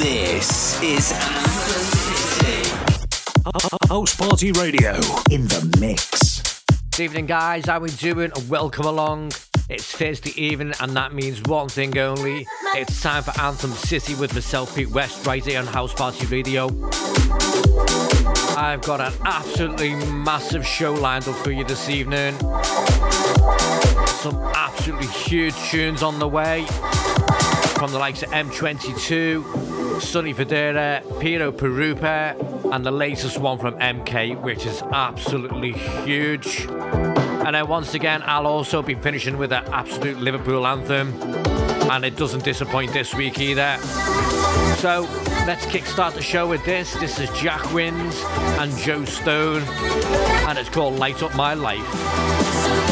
This is City. House Party Radio in the mix. Good evening, guys. How we doing? Welcome along. It's Thursday evening, and that means one thing only. It's time for Anthem City with myself, Pete West, right here on House Party Radio. I've got an absolutely massive show lined up for you this evening. Some absolutely huge tunes on the way from the likes of M22, Sonny Fodera, Piero Pirupa, and the latest one from MK, which is absolutely huge. And then once again, I'll also be finishing with an absolute Liverpool anthem, and it doesn't disappoint this week either. So let's kickstart the show with this. This is Jack Wins and Joe Stone, and it's called Light Up My Life.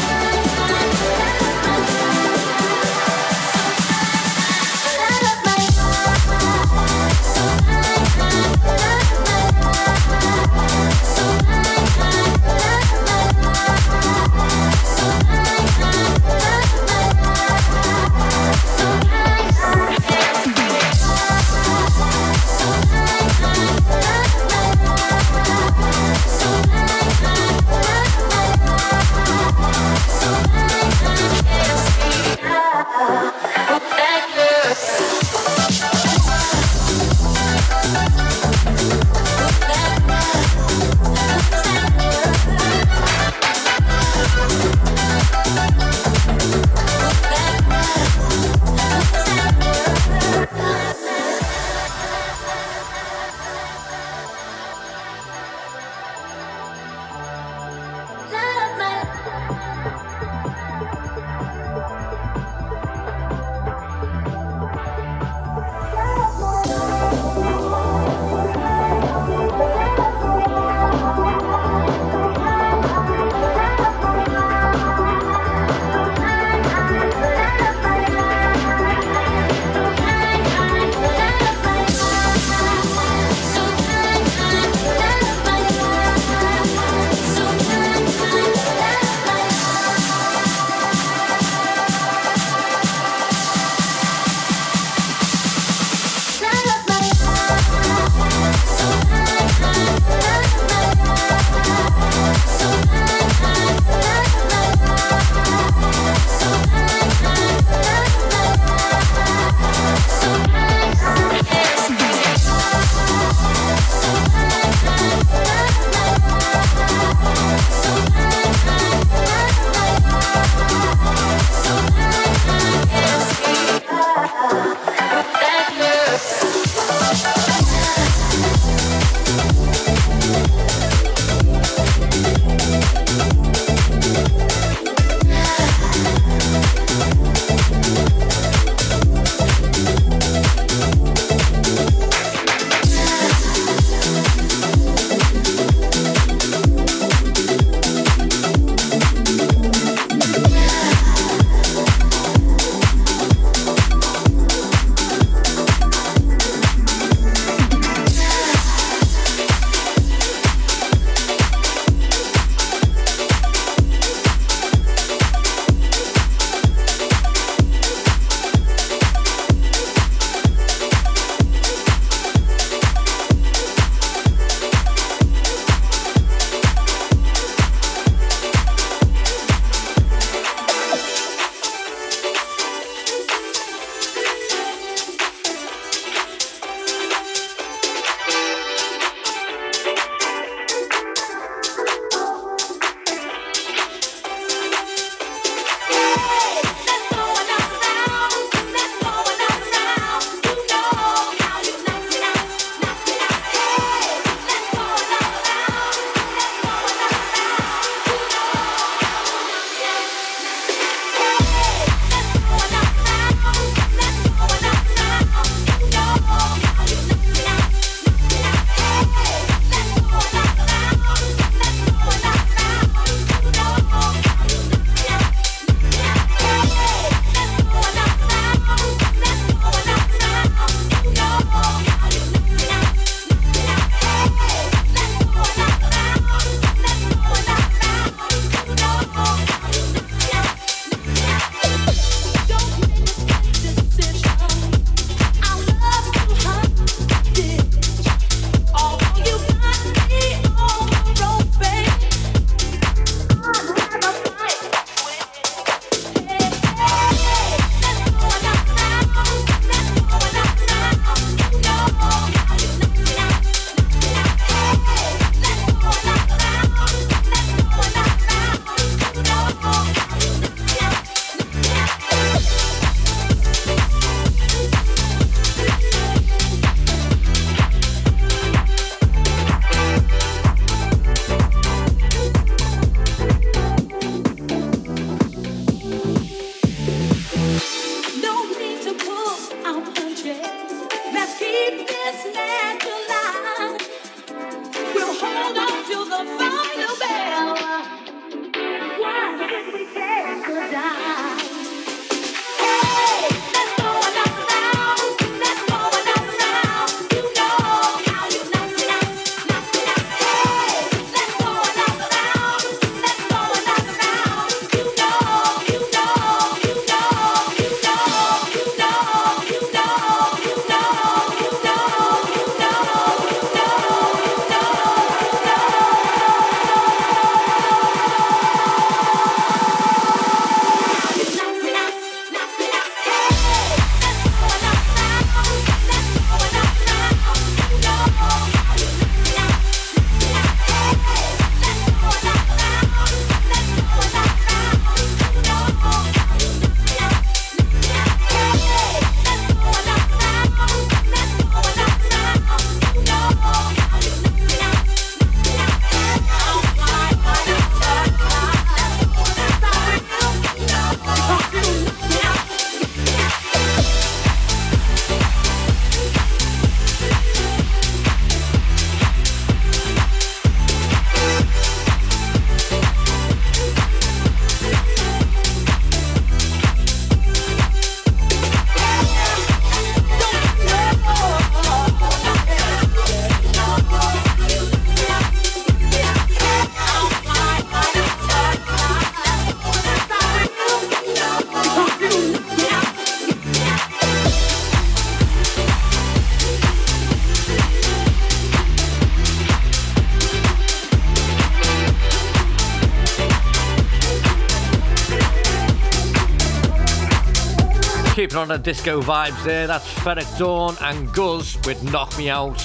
On the disco vibes there. That's Ferreck Dawn and Guz with Knock Me Out.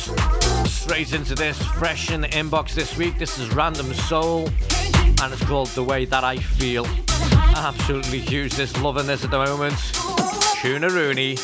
Straight into this, fresh in the inbox this week. This is Random Soul and it's called The Way That I Feel. Absolutely huge this, loving this at the moment. Tuna Rooney.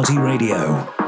Party Radio.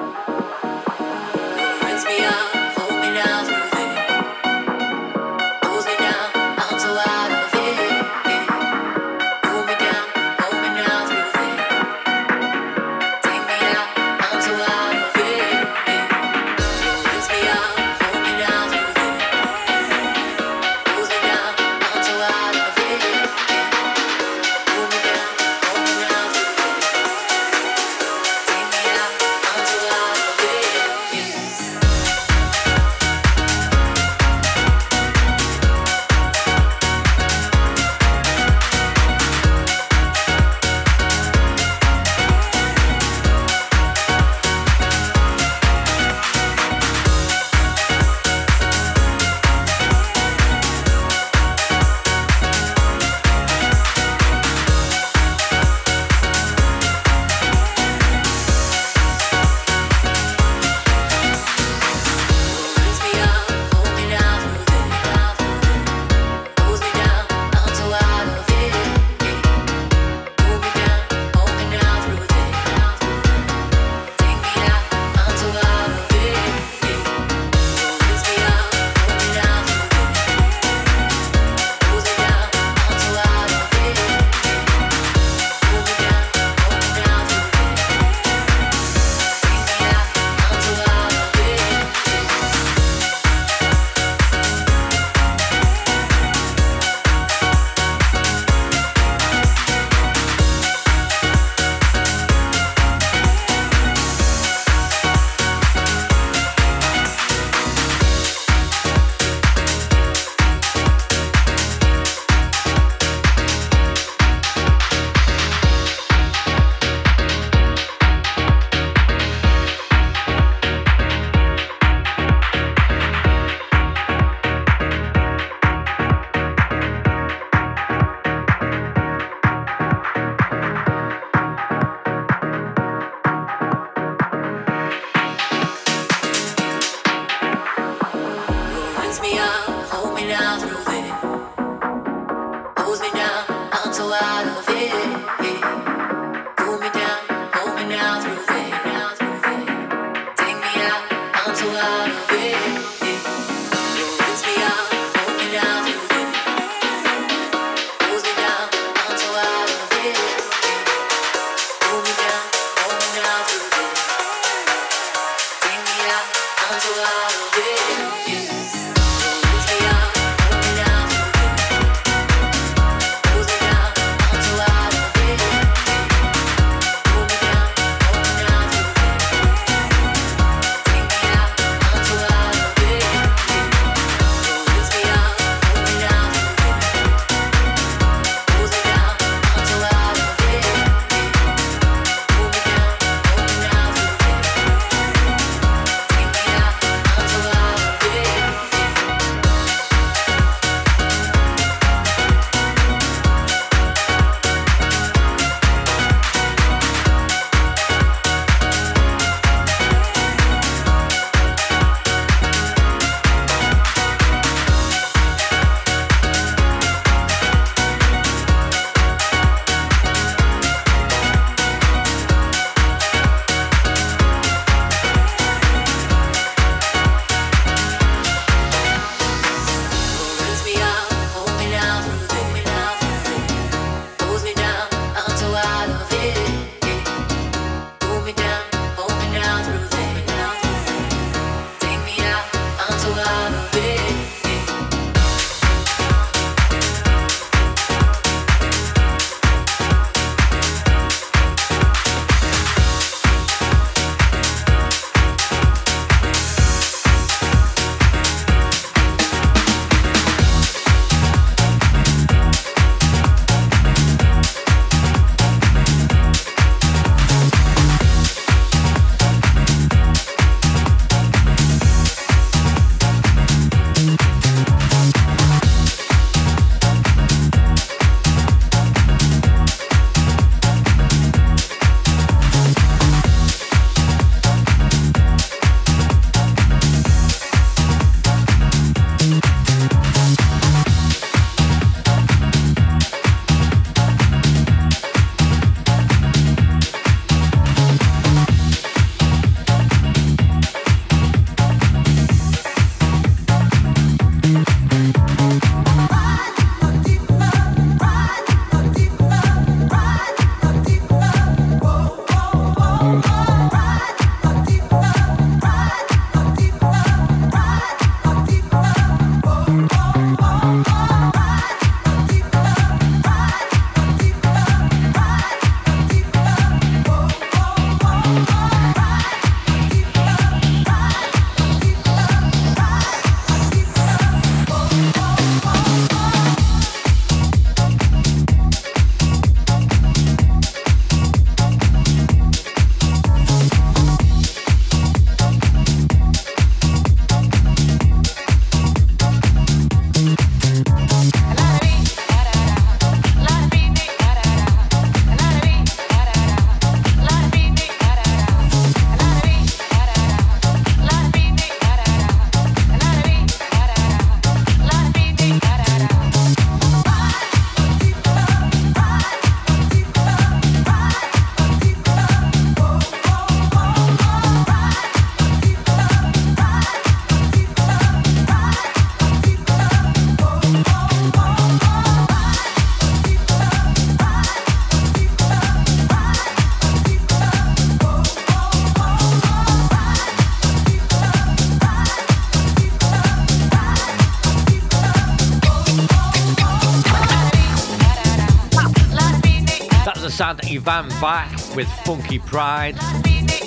Saint Ivan back with Funky Pride,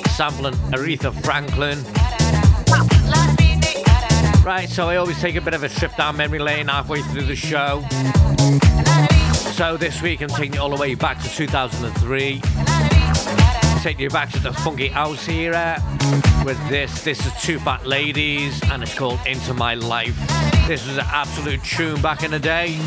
sampling Aretha Franklin. Right, so I always take a bit of a trip down memory lane halfway through the show. So this week I'm taking you all the way back to 2003. Taking you back to the funky house era with this. This is Two Fat Ladies and it's called Into My Life. This was an absolute tune back in the day.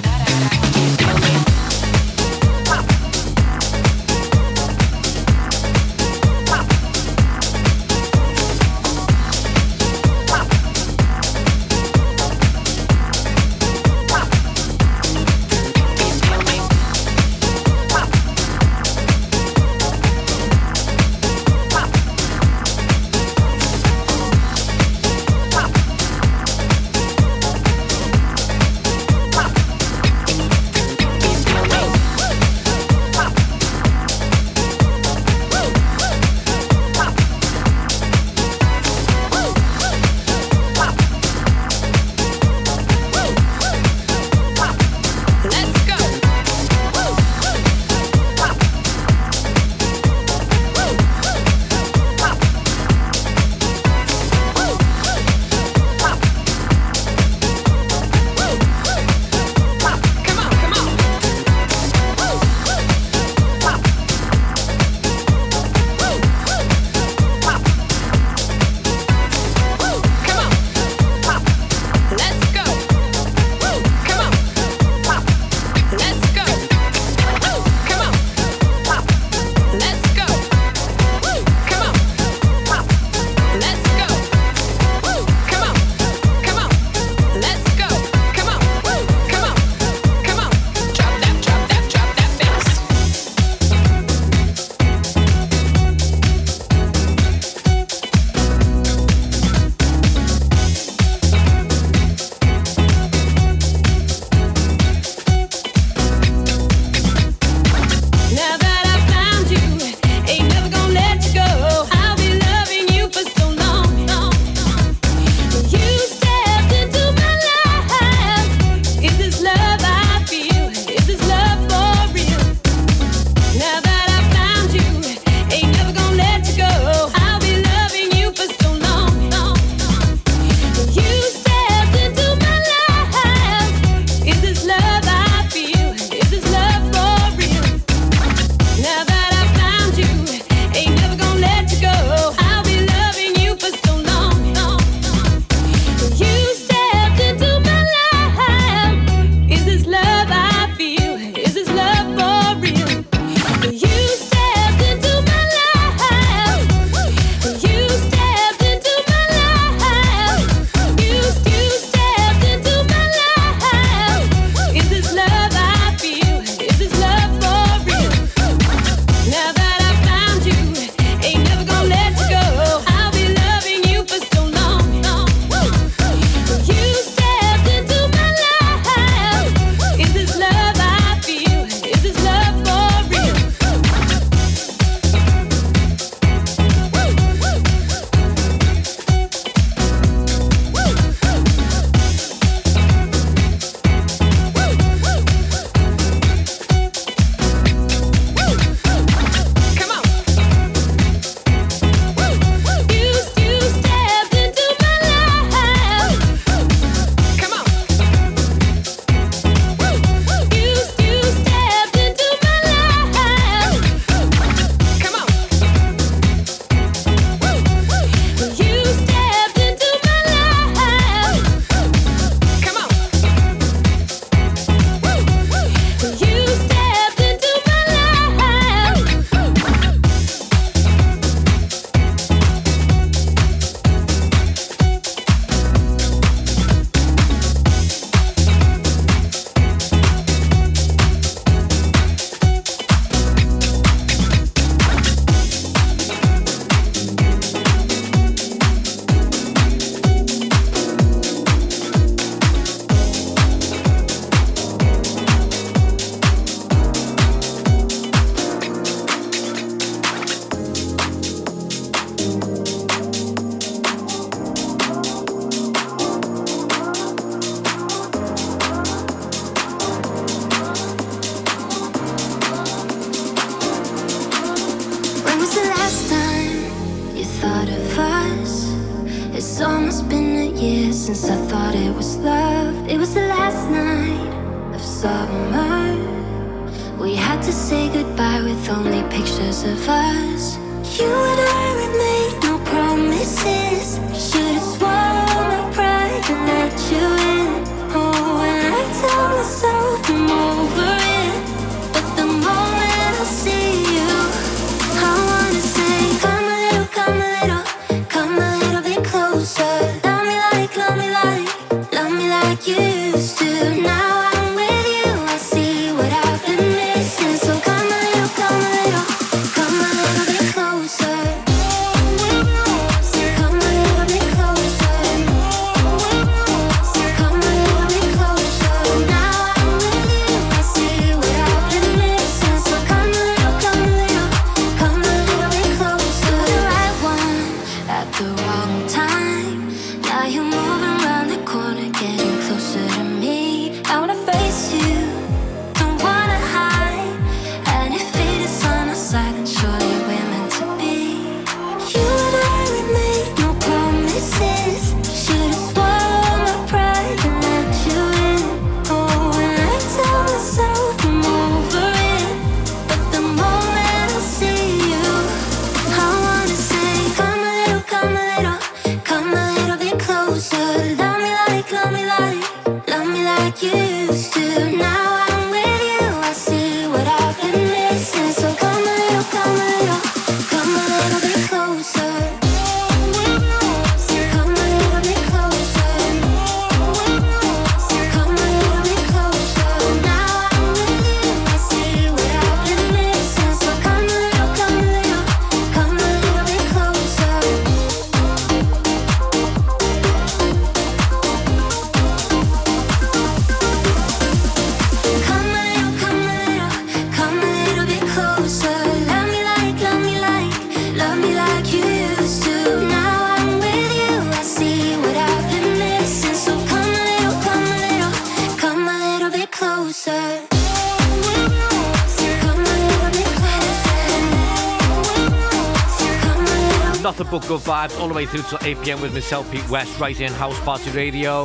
way through till 8 pm with myself, Pete West, right in House Party Radio.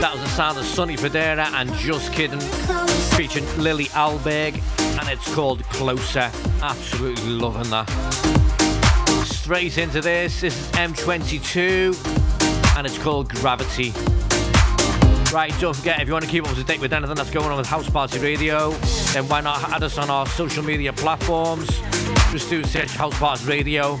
That was the sound of Sonny Fodera and Just Kidding, featuring Lilly Ahlberg, and it's called Closer. Absolutely loving that. Straight into this, this is M22, and it's called Gravity. Right, don't forget if you want to keep up to date with anything that's going on with House Party Radio, then why not add us on our social media platforms? Just do search House Party Radio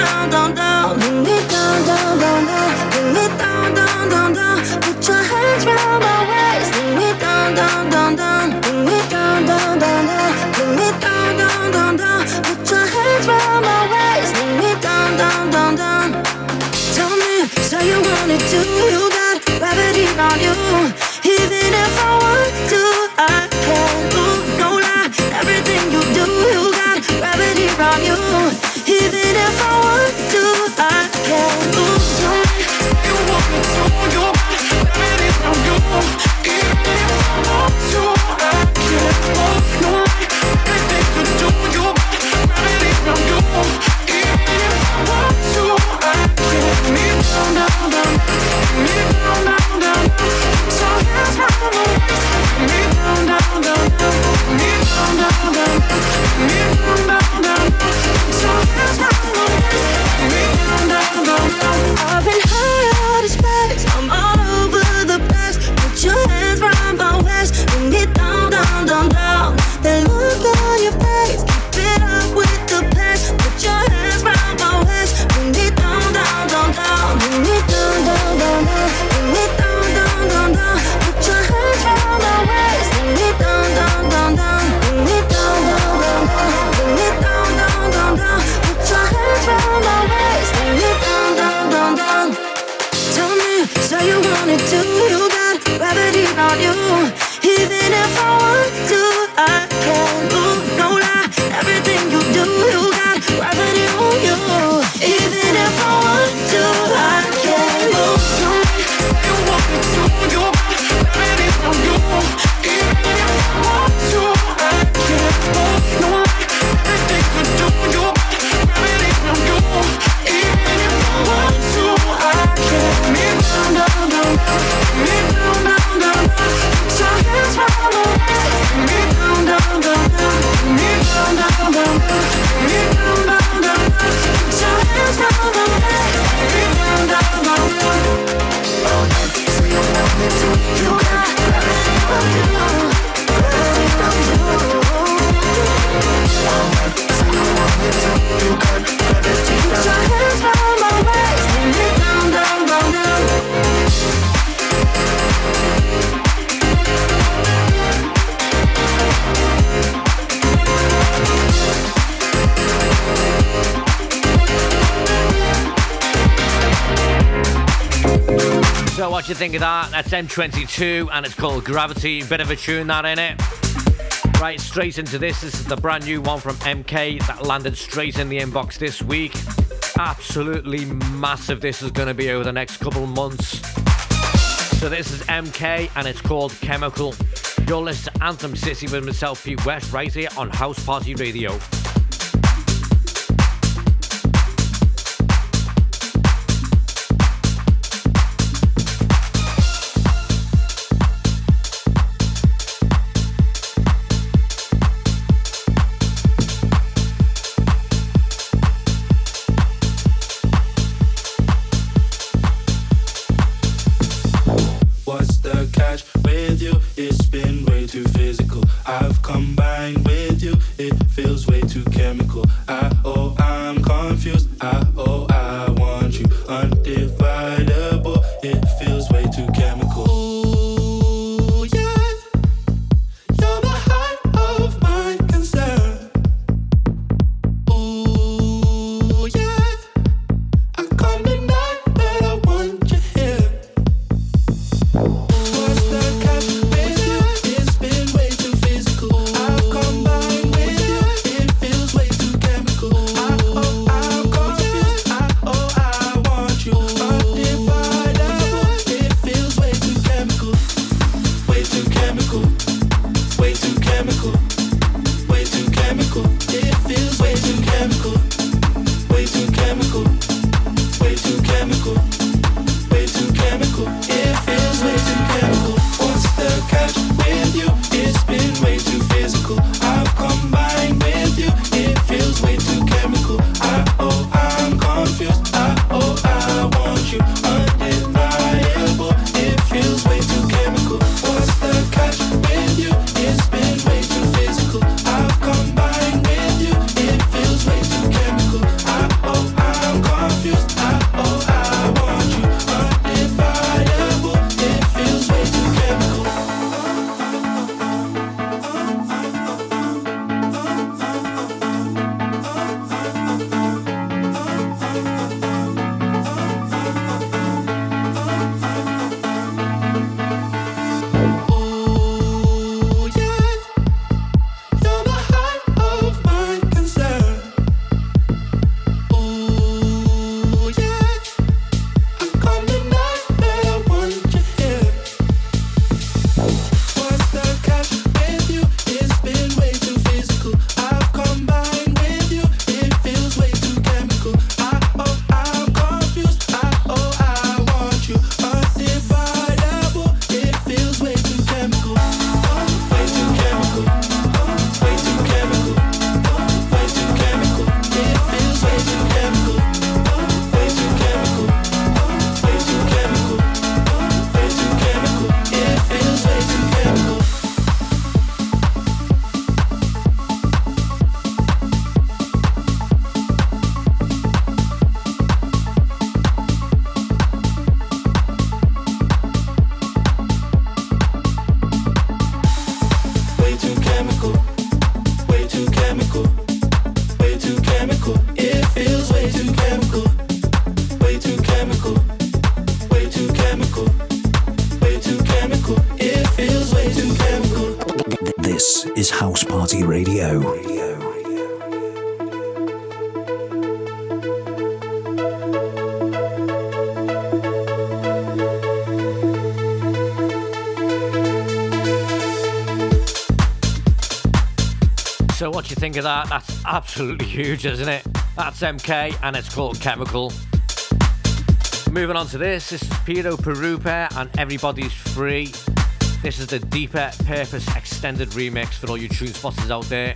down, down, down. Bring me down, down, down, down. Bring me down, down, down, down. Put your hands round my waist. Bring me down, down, down, down. Bring me down, down, down, down. Bring me down, down, down, down. Put your hands round my waist. Bring me down, down, down, down. Tell me, say you want it too. You got gravity on you. Think of that? That's M22 and it's called Gravity. Bit of a tune that in it. Right, straight into this. This is the brand new one from MK that landed straight in the inbox this week. Absolutely massive this is going to be over the next couple months. So this is MK and it's called Chemical. You're listening to Anthem City with myself, Pete West, right here on House Party Radio. Think of that? That's absolutely huge, isn't it? That's MK and it's called Chemical. Moving on to this, this is Piero Pirupa and Everybody's Free. This is the Deeper Purpose Extended remix for all you tune spotters out there.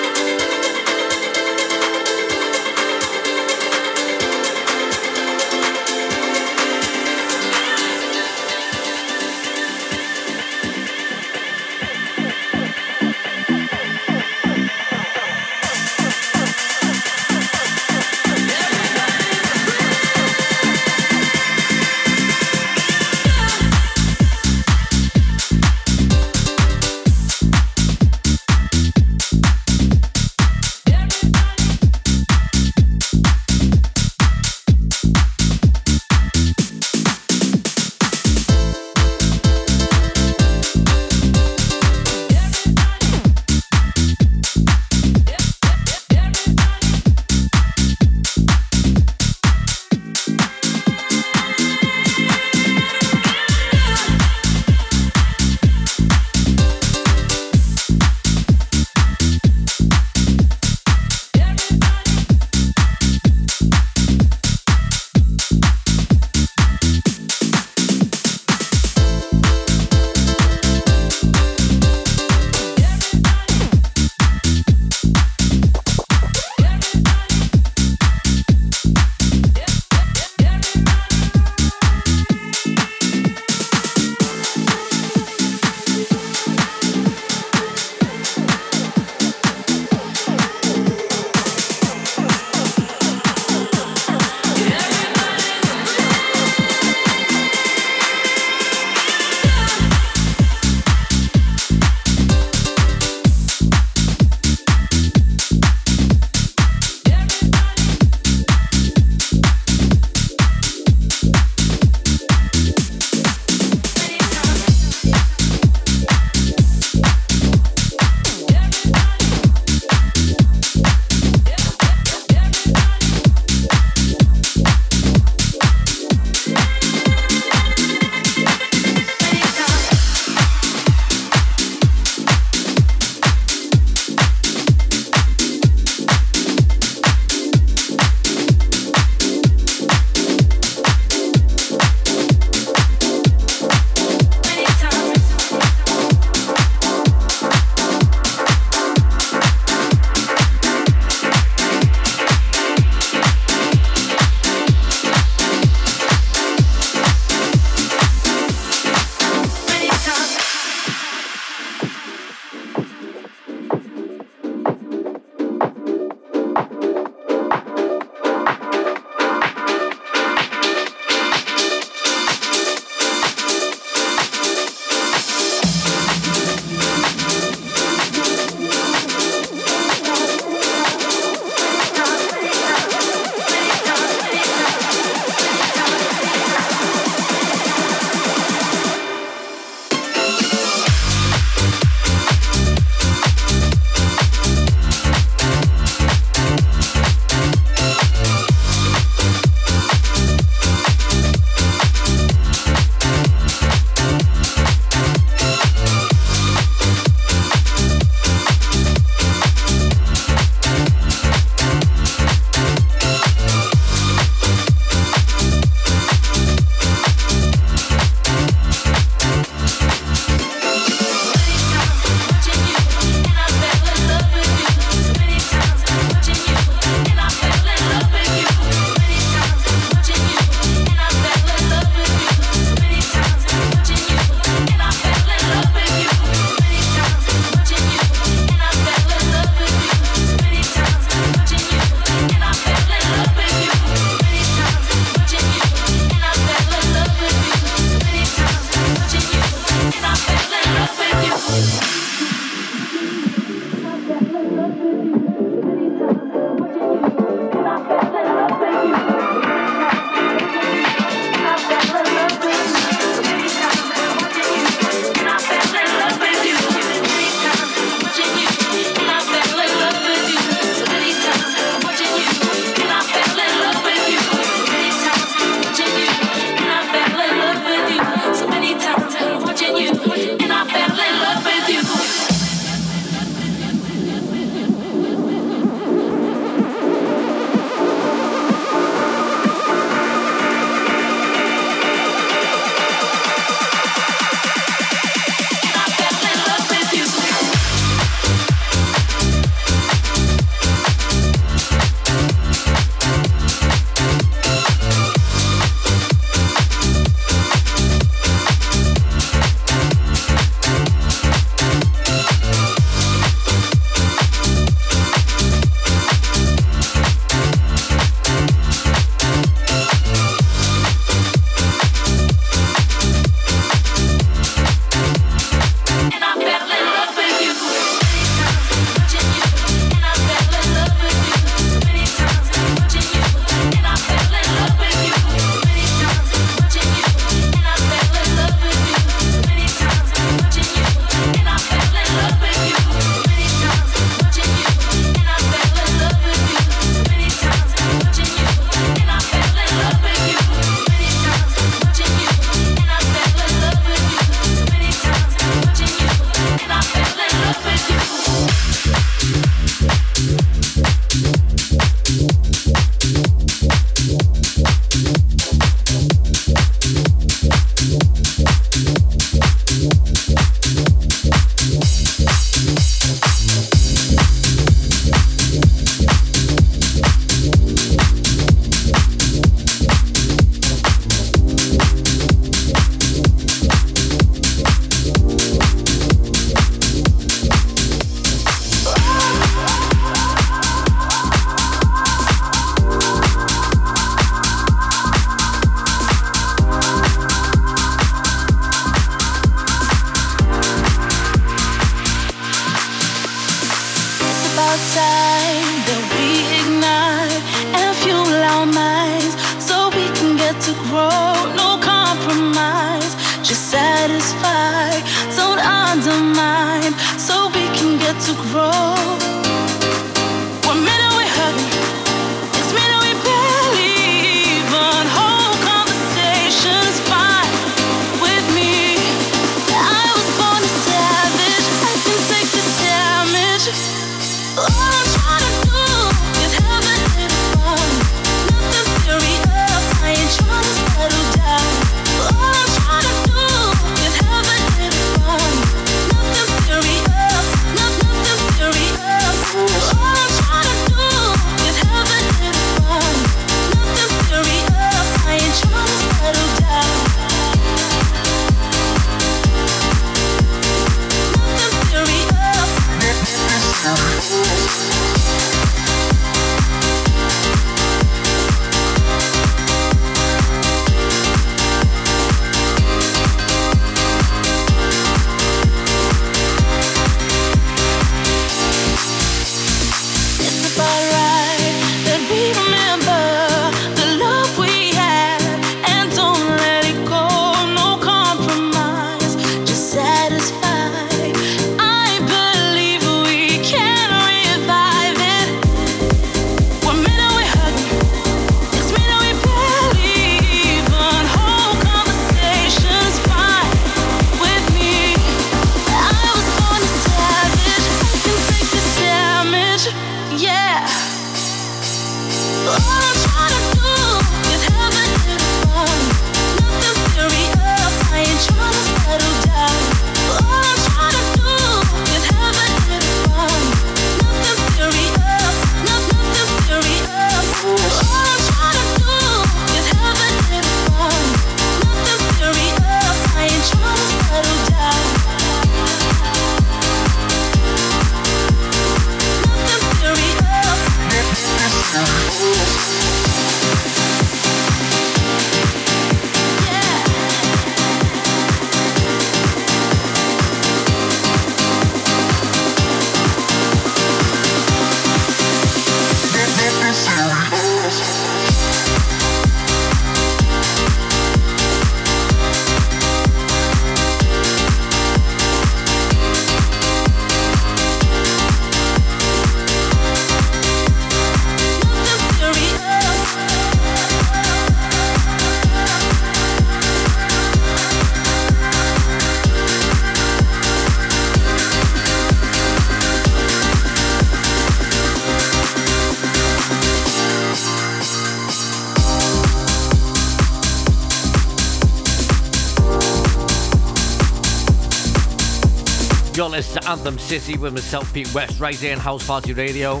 Anthem City with myself, Pete West, right here in House Party Radio.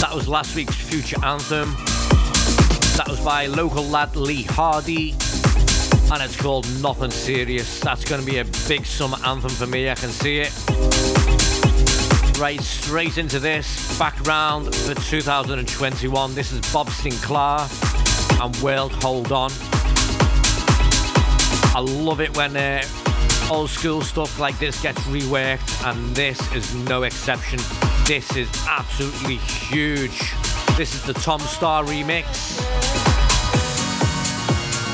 That was last week's Future Anthem. That was by local lad Lee Hardy, and it's called Nothing Serious. That's going to be a big summer anthem for me, I can see it. Right, straight into this background for 2021. This is Bob Sinclar and World Hold On. I love it when uh, old school stuff like this gets reworked, and this is no exception. This is absolutely huge. This is the Tom Star remix.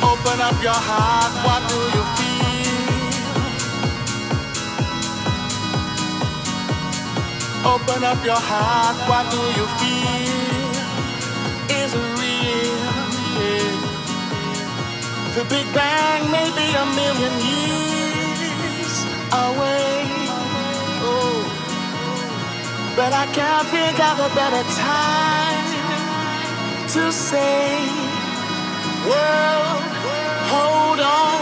Open up your heart, what do you feel? Open up your heart, what do you feel? Is it real? Yeah. The Big Bang may be a million years away. Oh. But I can't think of a better time to say, World, hold on.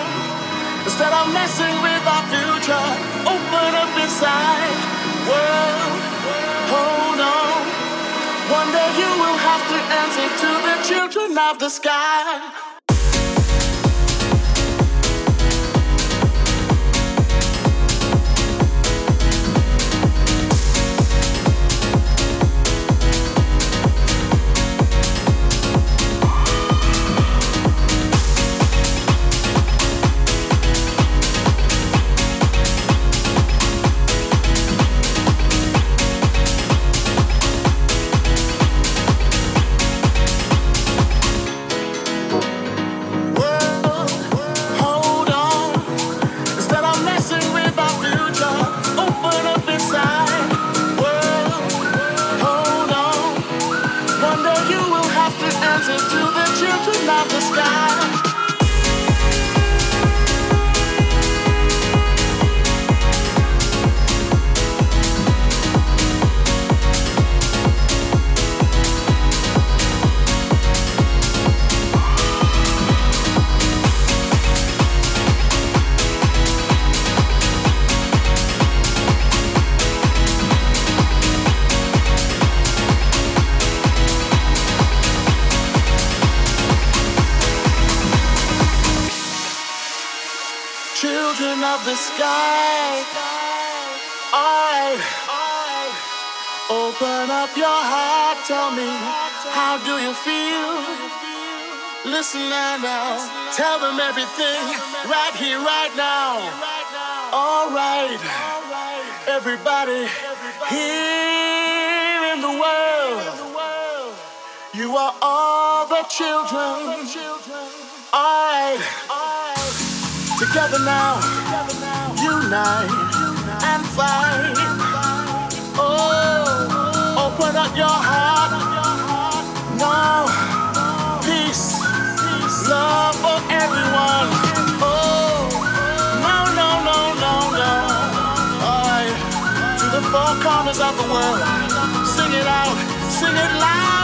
Instead of messing with our future, open up inside. World, hold on. One day you will have to answer to the children of the sky. Tell them everything right here, right now. All right, everybody here in the world. You are all the children. All right. Together now, unite and fight. Oh, open up your heart. No, corners of the world. Sing it out, sing it loud,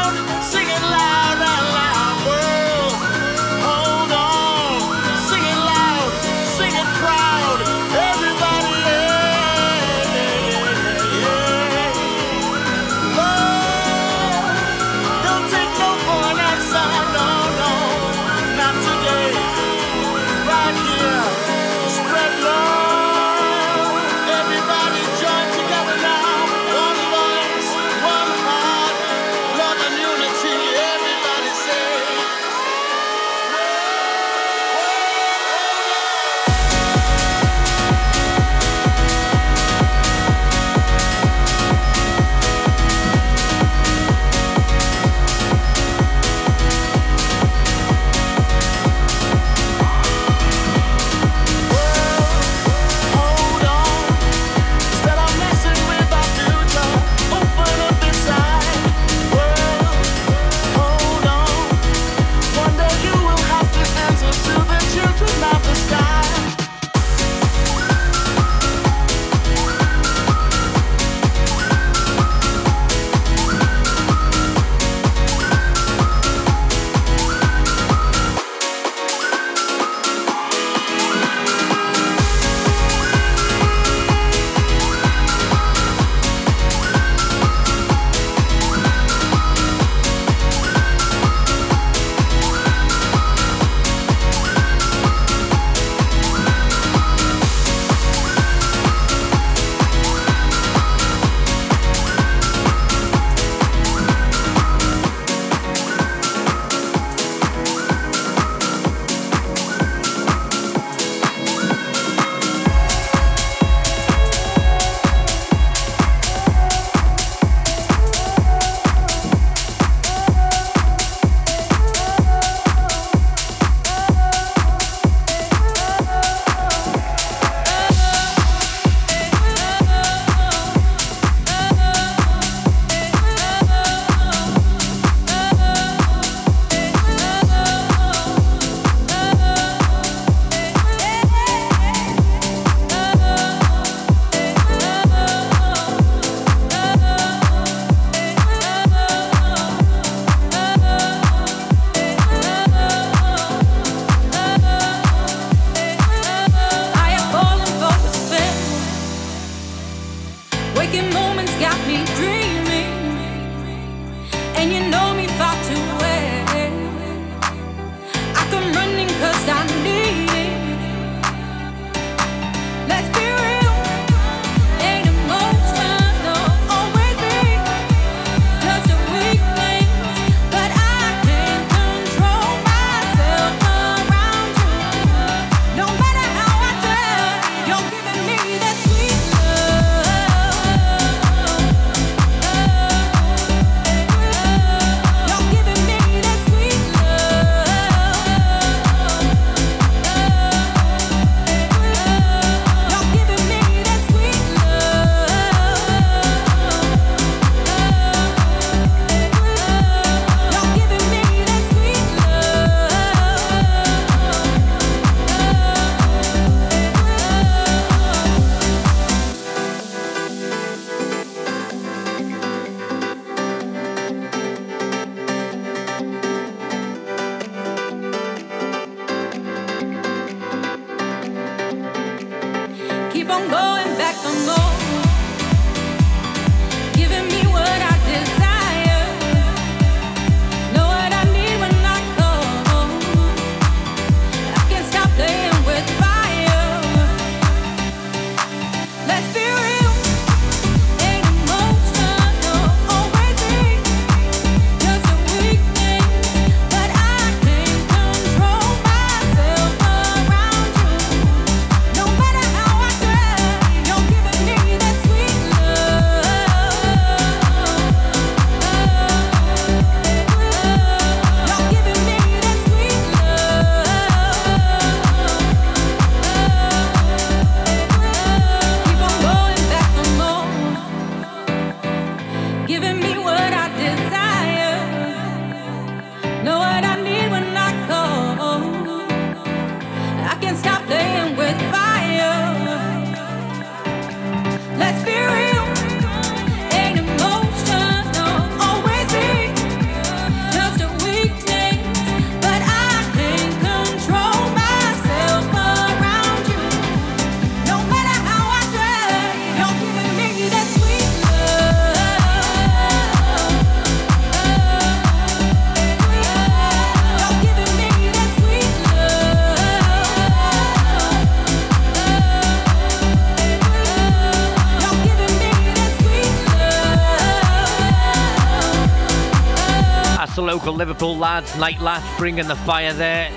Liverpool lads, Night Lads, bringing the fire there.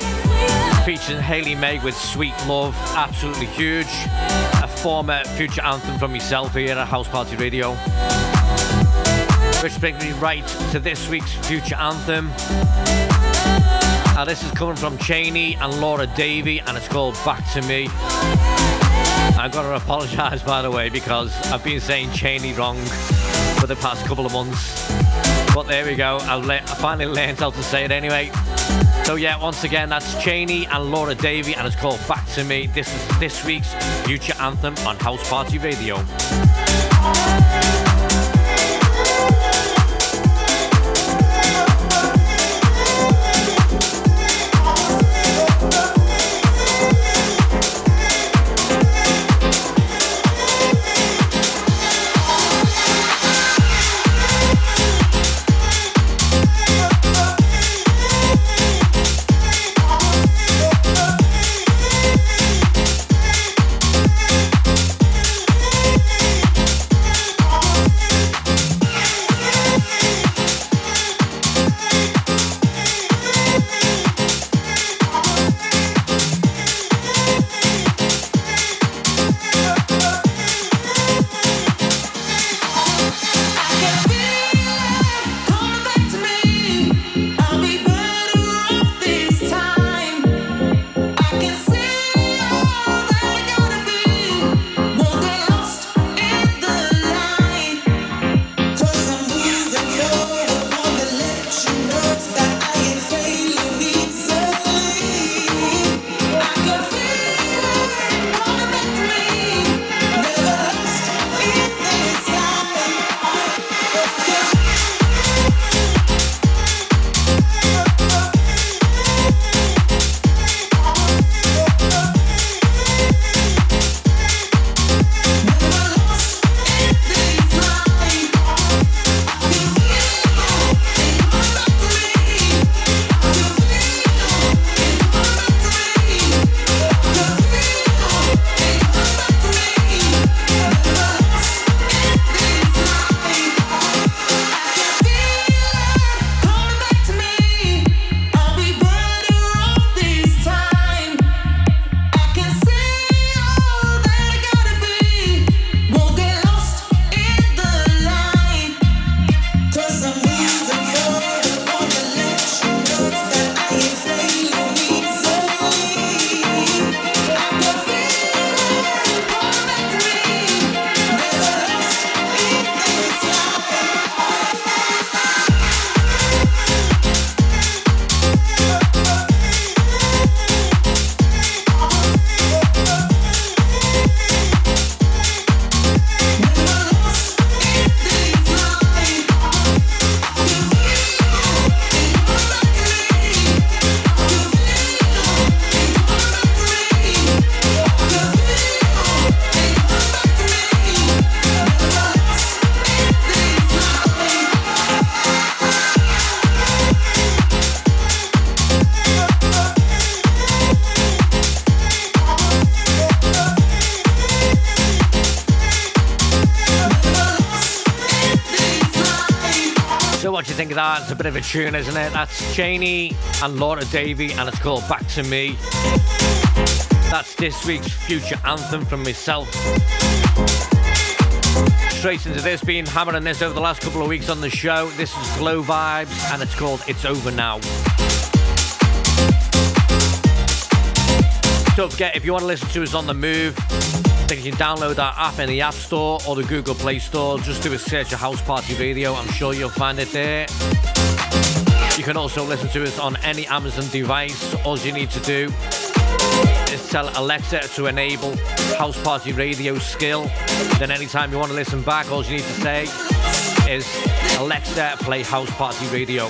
Featuring Hayley May with Sweet Love, absolutely huge. A former future anthem from myself here at House Party Radio. Which brings me right to this week's future anthem. Now, this is coming from Cheney and Laura Davey, and it's called Back to Me. I've got to apologise, by the way, because I've been saying Cheney wrong for the past couple of months. But there we go. I, le- I finally learned how to say it anyway. So yeah, once again, that's Cheney and Laura Davey, and it's called Back to Me. This is this week's future anthem on House Party Radio. What do you think of that? It's a bit of a tune, isn't it? That's Cheney and Laura Davey, and it's called Back to Me. That's this week's future anthem from myself. Straight into this, been hammering this over the last couple of weeks on the show. This is Glow Vibes, and it's called It's Over Now. Don't forget, if you want to listen to us on the move, you can download our app in the App Store or the Google Play Store. Just do a search of House Party Radio. I'm sure you'll find it there. You can also listen to us on any Amazon device. All you need to do is tell Alexa to enable House Party Radio skill. Then anytime you want to listen back, all you need to say is Alexa, play House Party Radio.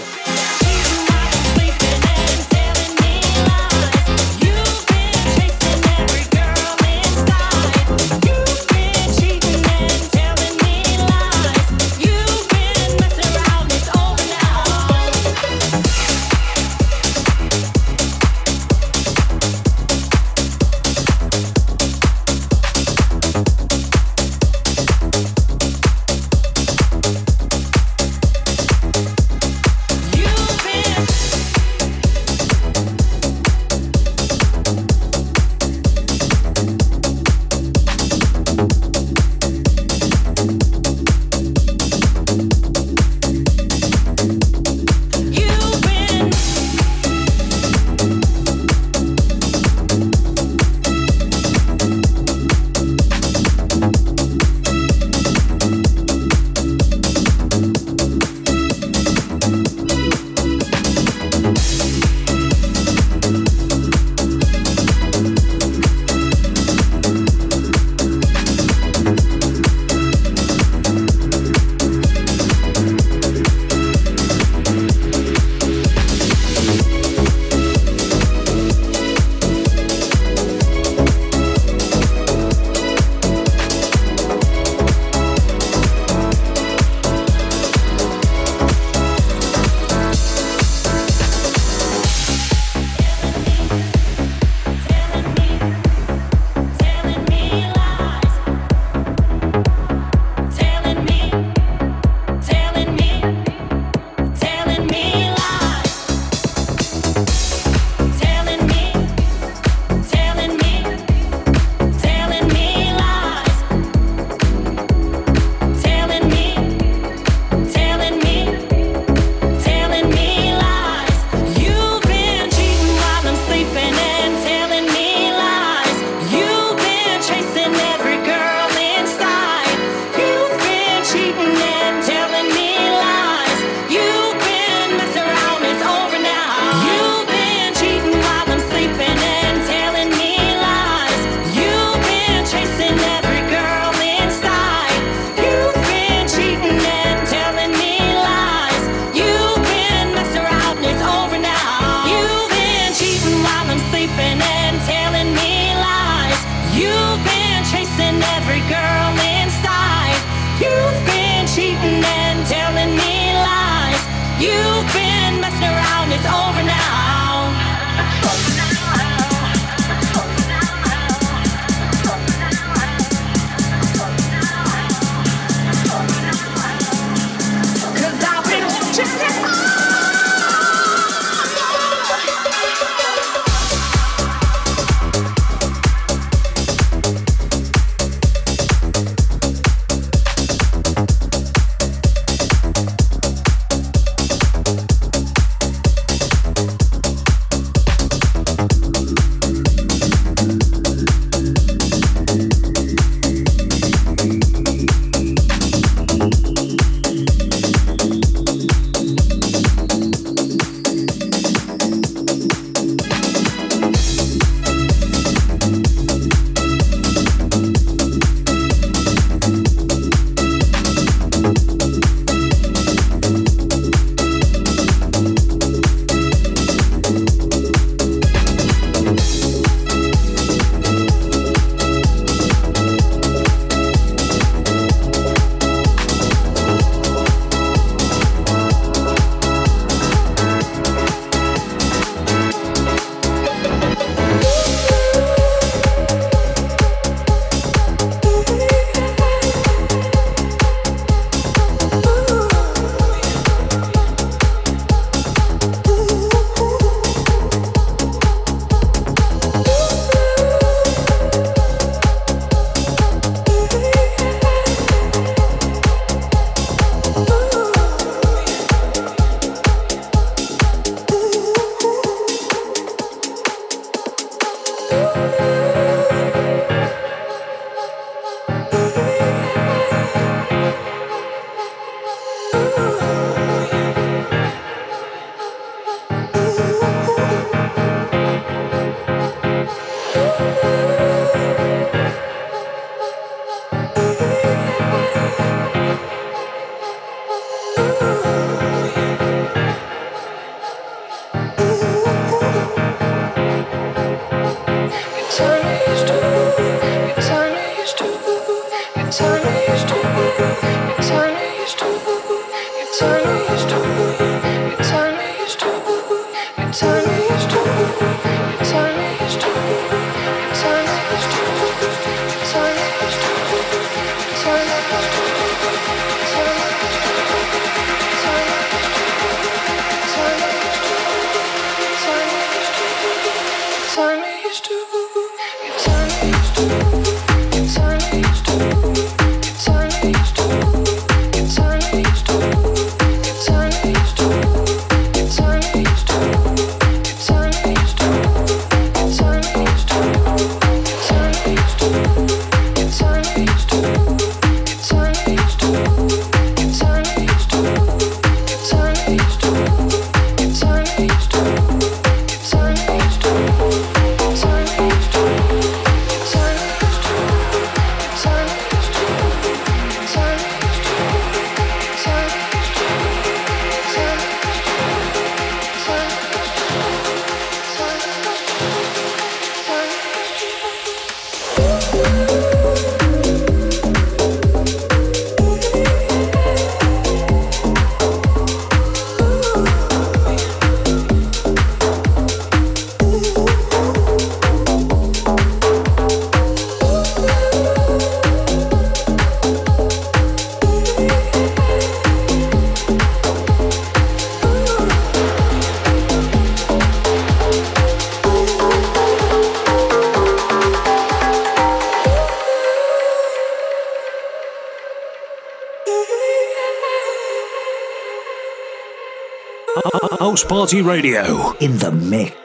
Party Radio. In the mix.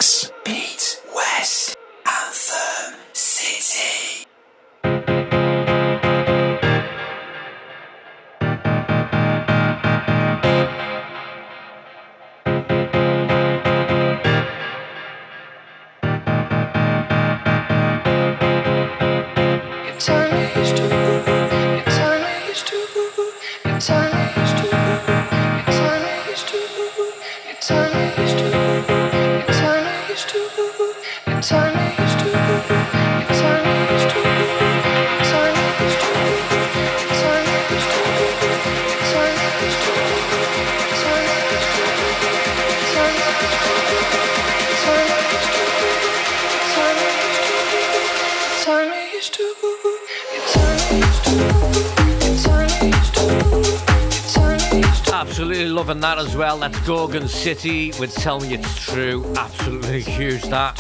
Gorgon City with Tell Me It's True. Absolutely huge that.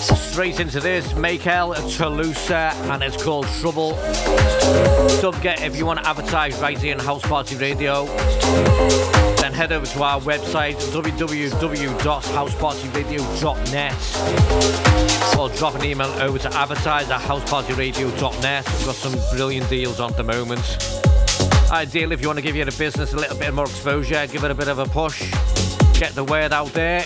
Straight into this, Michael Toulouse, and it's called Trouble. Don't forget, if you want to advertise right here in House Party Radio, then head over to our website, www.housepartyradio.net, or drop an email over to advertise at housepartyradio.net. We've got some brilliant deals on at the moment. Ideally, if you want to give your business a little bit more exposure, give it a bit of a push, get the word out there.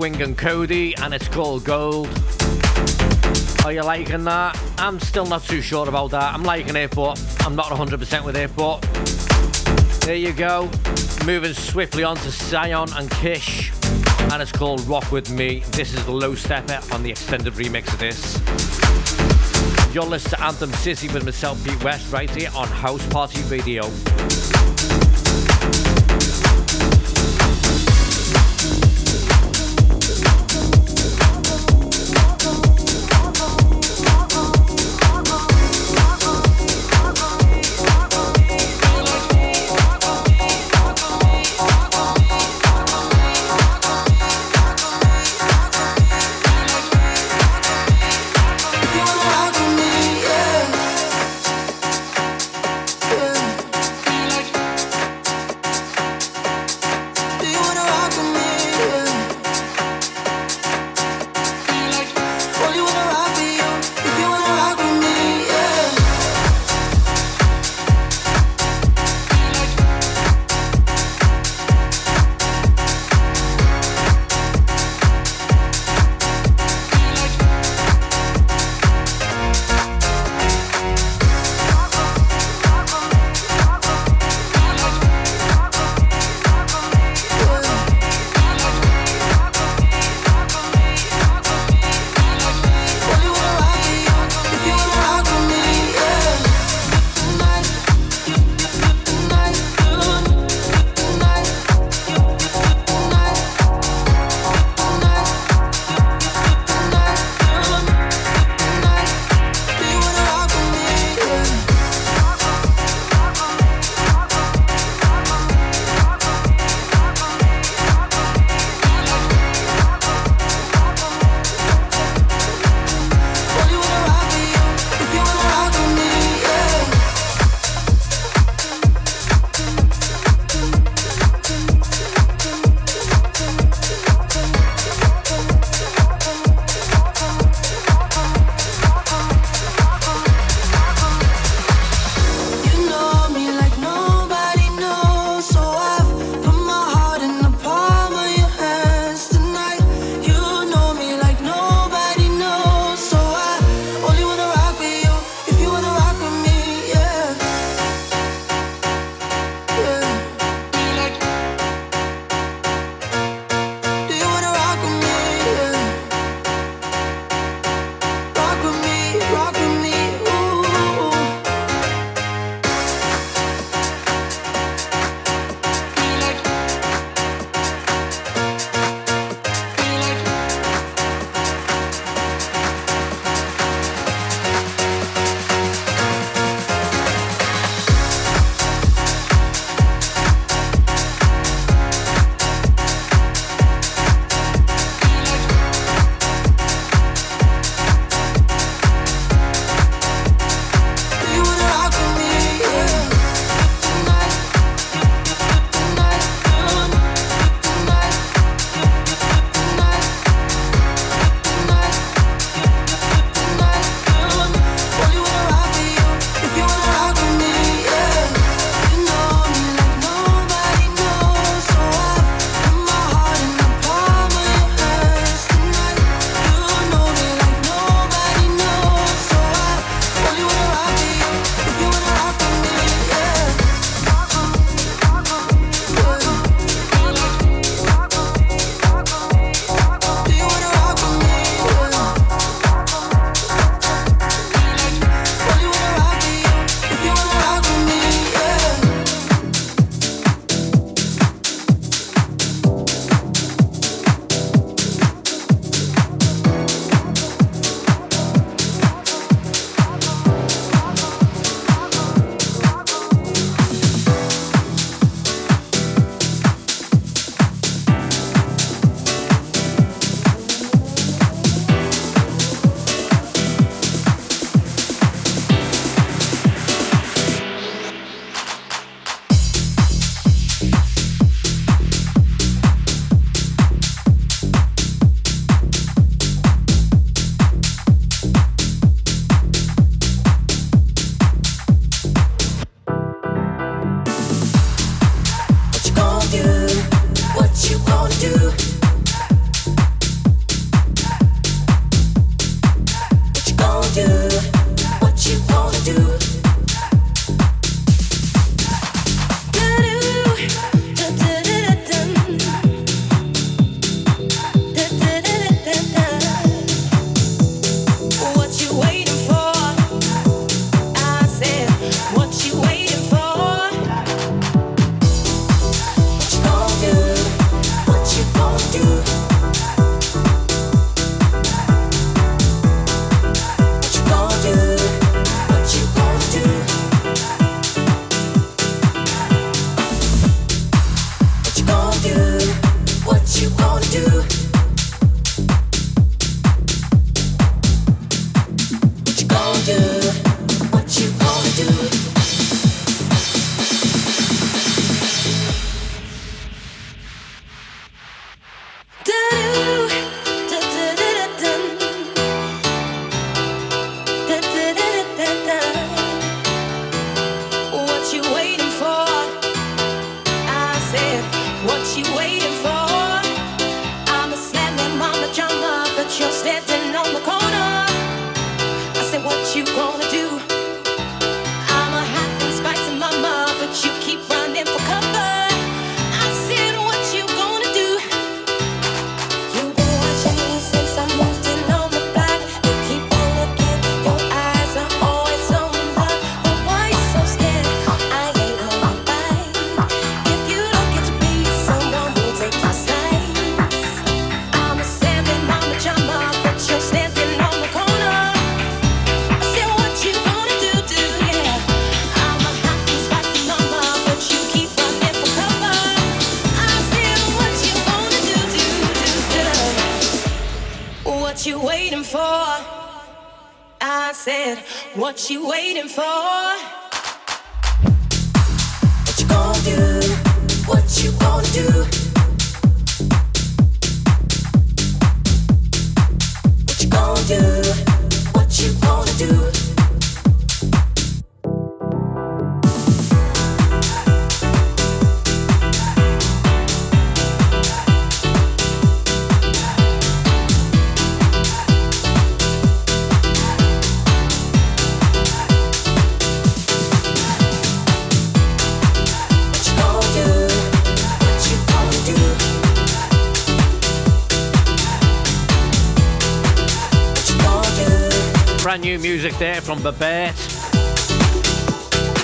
Leftwing and Kody, and it's called Gold. Are you liking that? I'm still not too sure about that. I'm liking it, but I'm not 100% with it. But there you go. Moving swiftly on to Sion and Kish, and it's called Rock With Me. This is the Low Steppa on the extended remix of this. You're listening to Anthem City with myself, Pete West, right here on House Party Radio.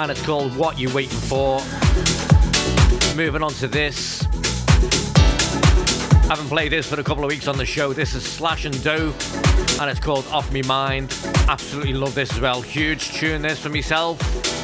And it's called What You Waiting For. Moving on to this. I haven't played this for a couple of weeks on the show. This is Slash and Doe, and it's called Off Me Mind. Absolutely love this as well. Huge tune this for myself.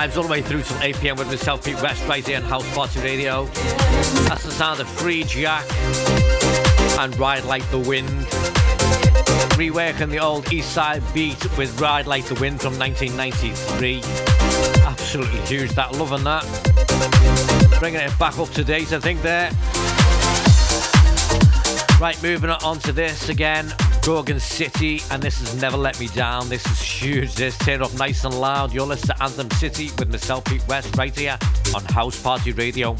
vibes all the way through till 8 pm with myself, Pete West, right here on House Party Radio. That's the sound of Freejak and Ride Like the Wind. Reworking the old East Side beat with Ride Like the Wind from 1993. Absolutely huge, that loving that. Bringing it back up to date, I think, there. Right, moving on to this again. Krogan City, and this has never let me down. This is huge. This tear up nice and loud. You're listening to Anthem City with myself, Pete West, right here on House Party Radio.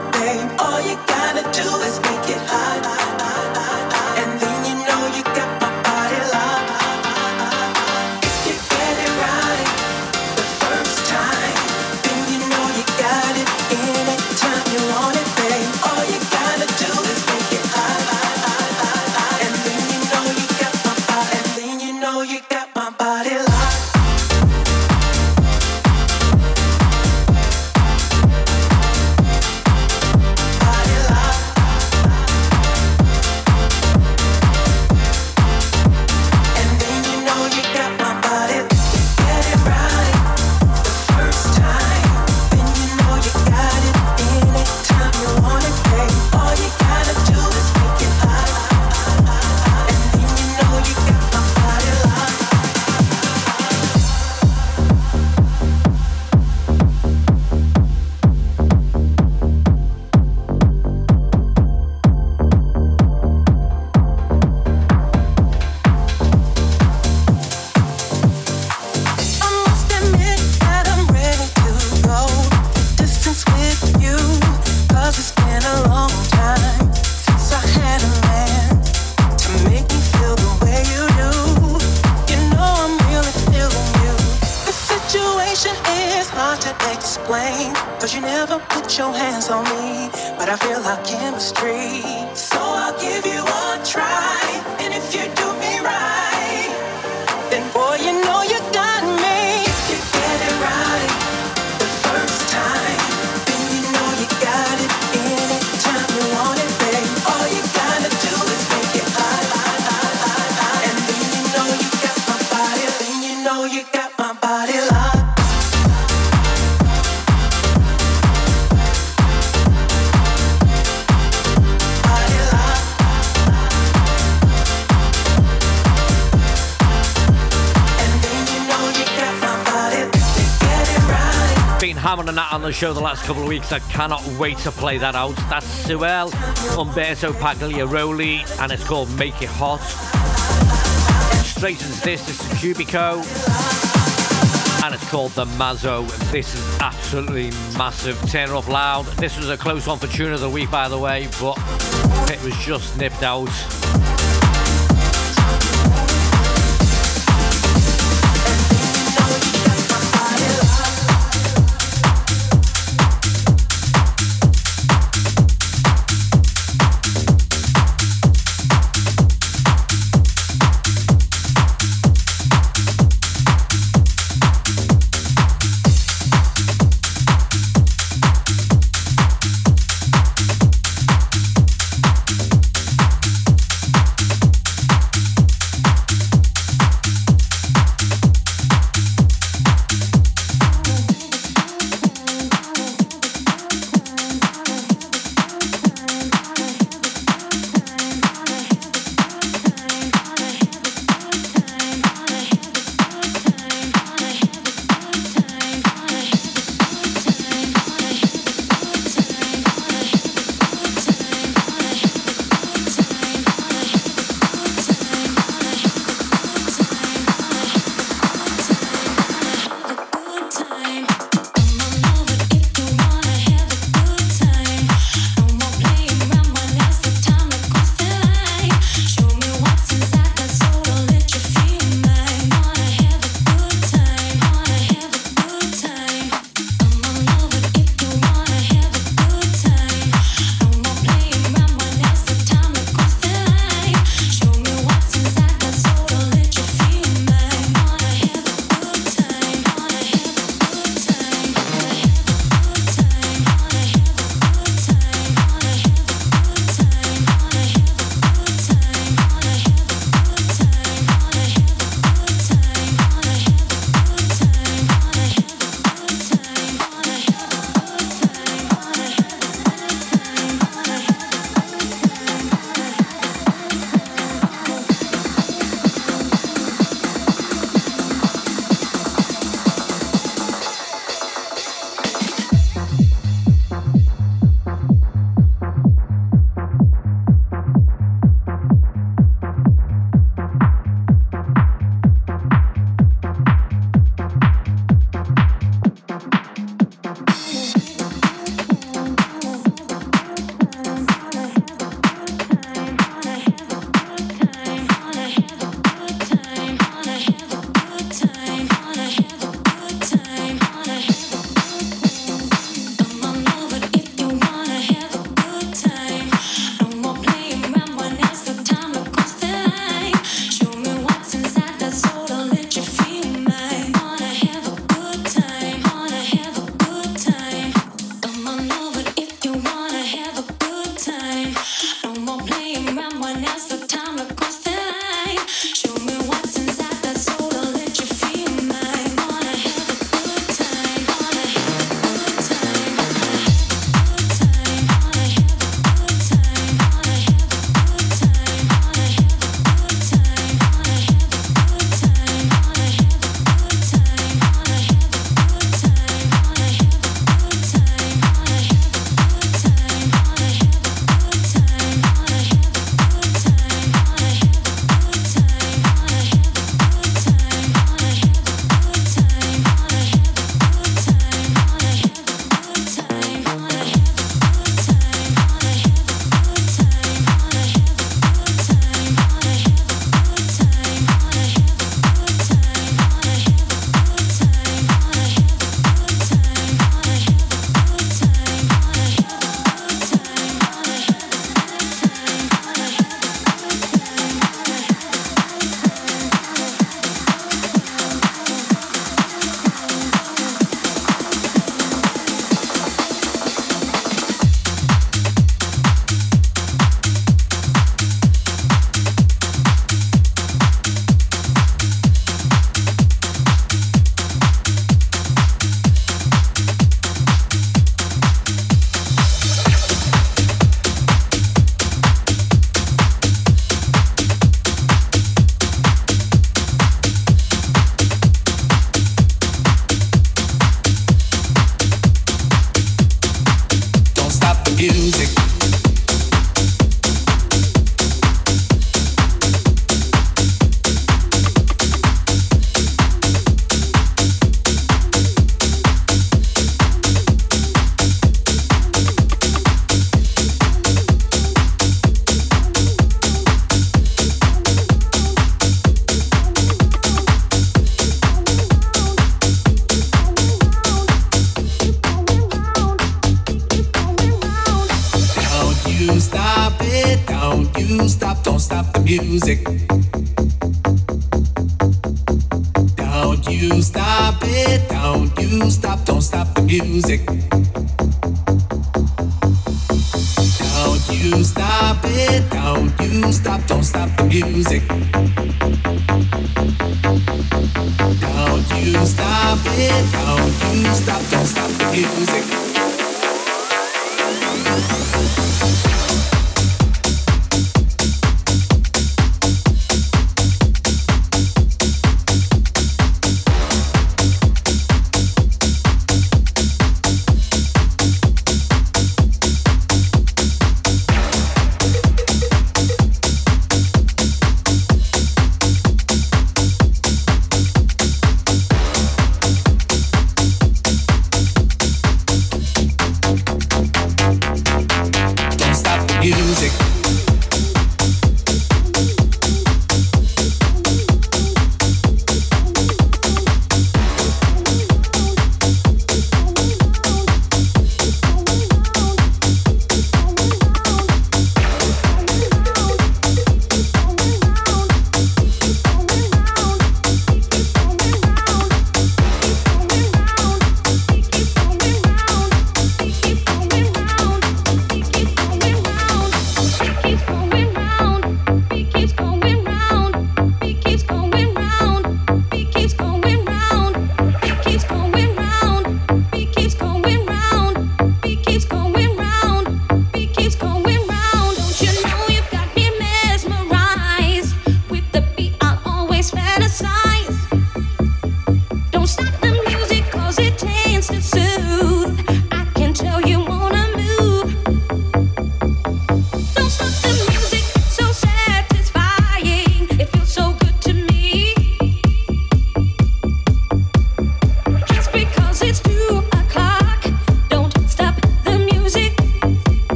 perfect, babe. All you the show the last couple of weeks. I cannot wait to play that out. That's Suel, Umberto Pagliaroli, and it's called Make It Hot. Straight as this, is Cubico, and it's called The Mazzo. This is absolutely massive. Tear up loud. This was a close one for Tune of the Week, by the way, but it was just nipped out.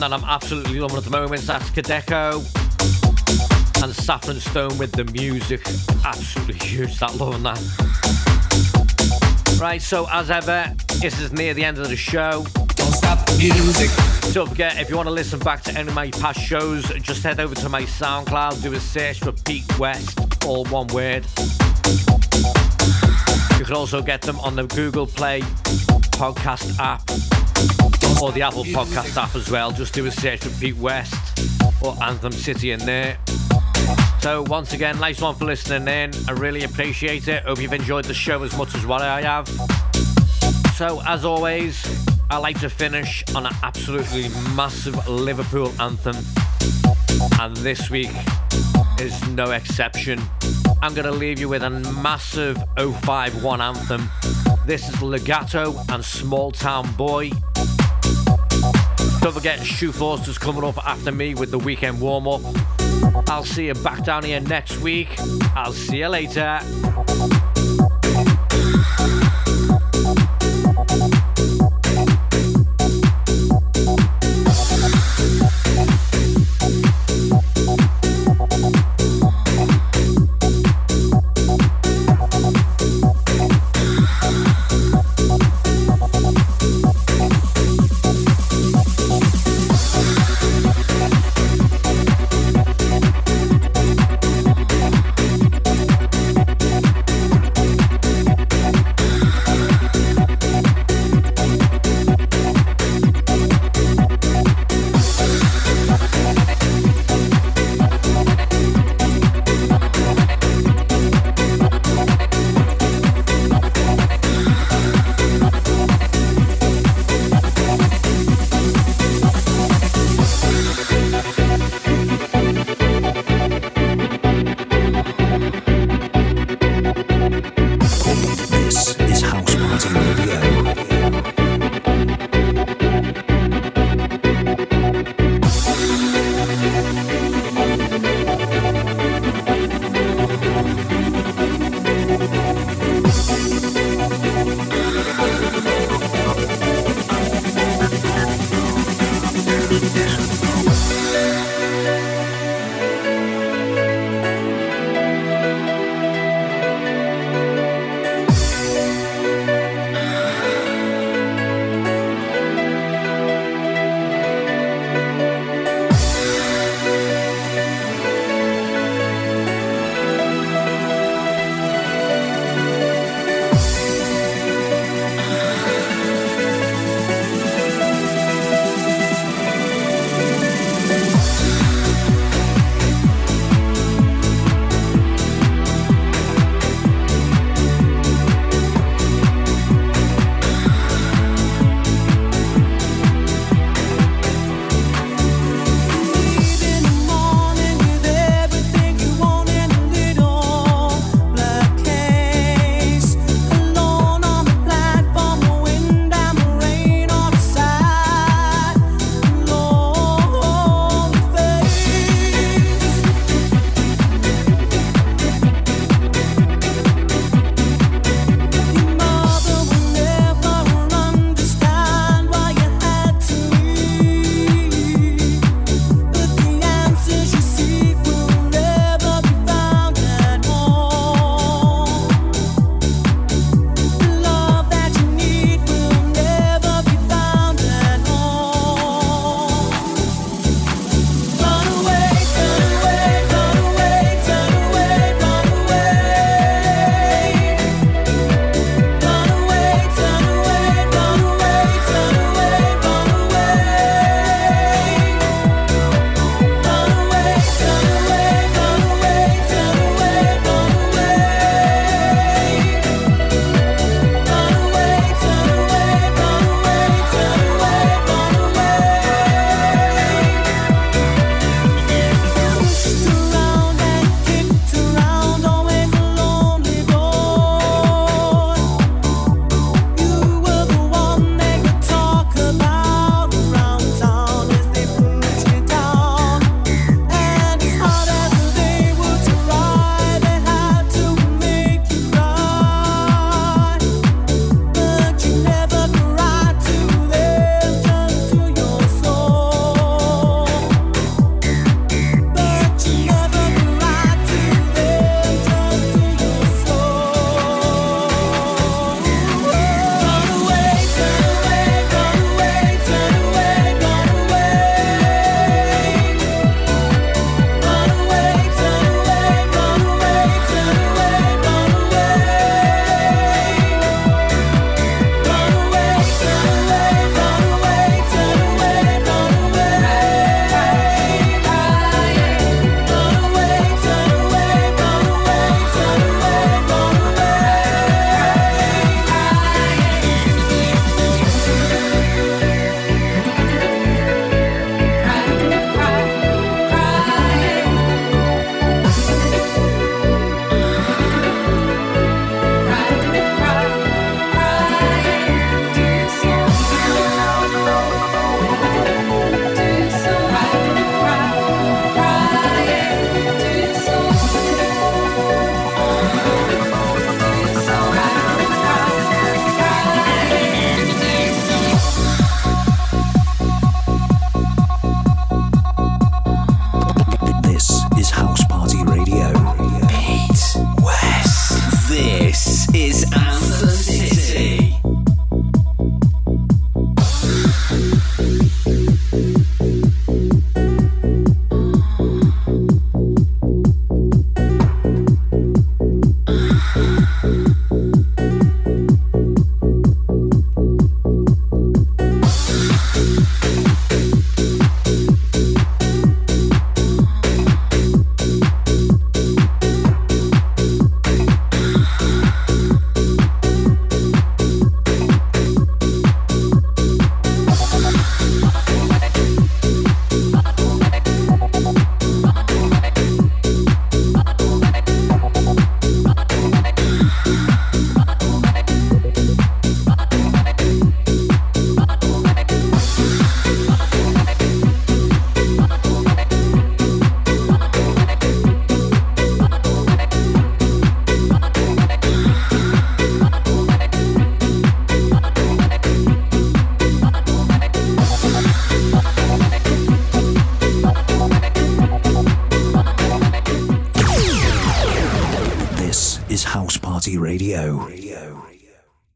Absolutely loving at the moment. That's Kideko and Saffron Stone with the music. Absolutely huge. That loving that. Right, so as ever, this is near the end of the show. Don't stop the music. Don't forget, if you want to listen back to any of my past shows, just head over to my SoundCloud, do a search for Pete West, all one word. You can also get them on the Google Play podcast app or the Apple Podcast app as well. Just do a search for Pete West or Anthem City in there. So once again, nice one for listening in. I really appreciate it. Hope you've enjoyed the show as much as what I have. So as always, I like to finish on an absolutely massive Liverpool anthem. And this week is no exception. I'm going to leave you with a massive 051 anthem. This is Legato and Small Town Boy. Don't forget, Shoe Forster's coming up after me with the weekend warm up. I'll see you back down here next week. I'll see you later.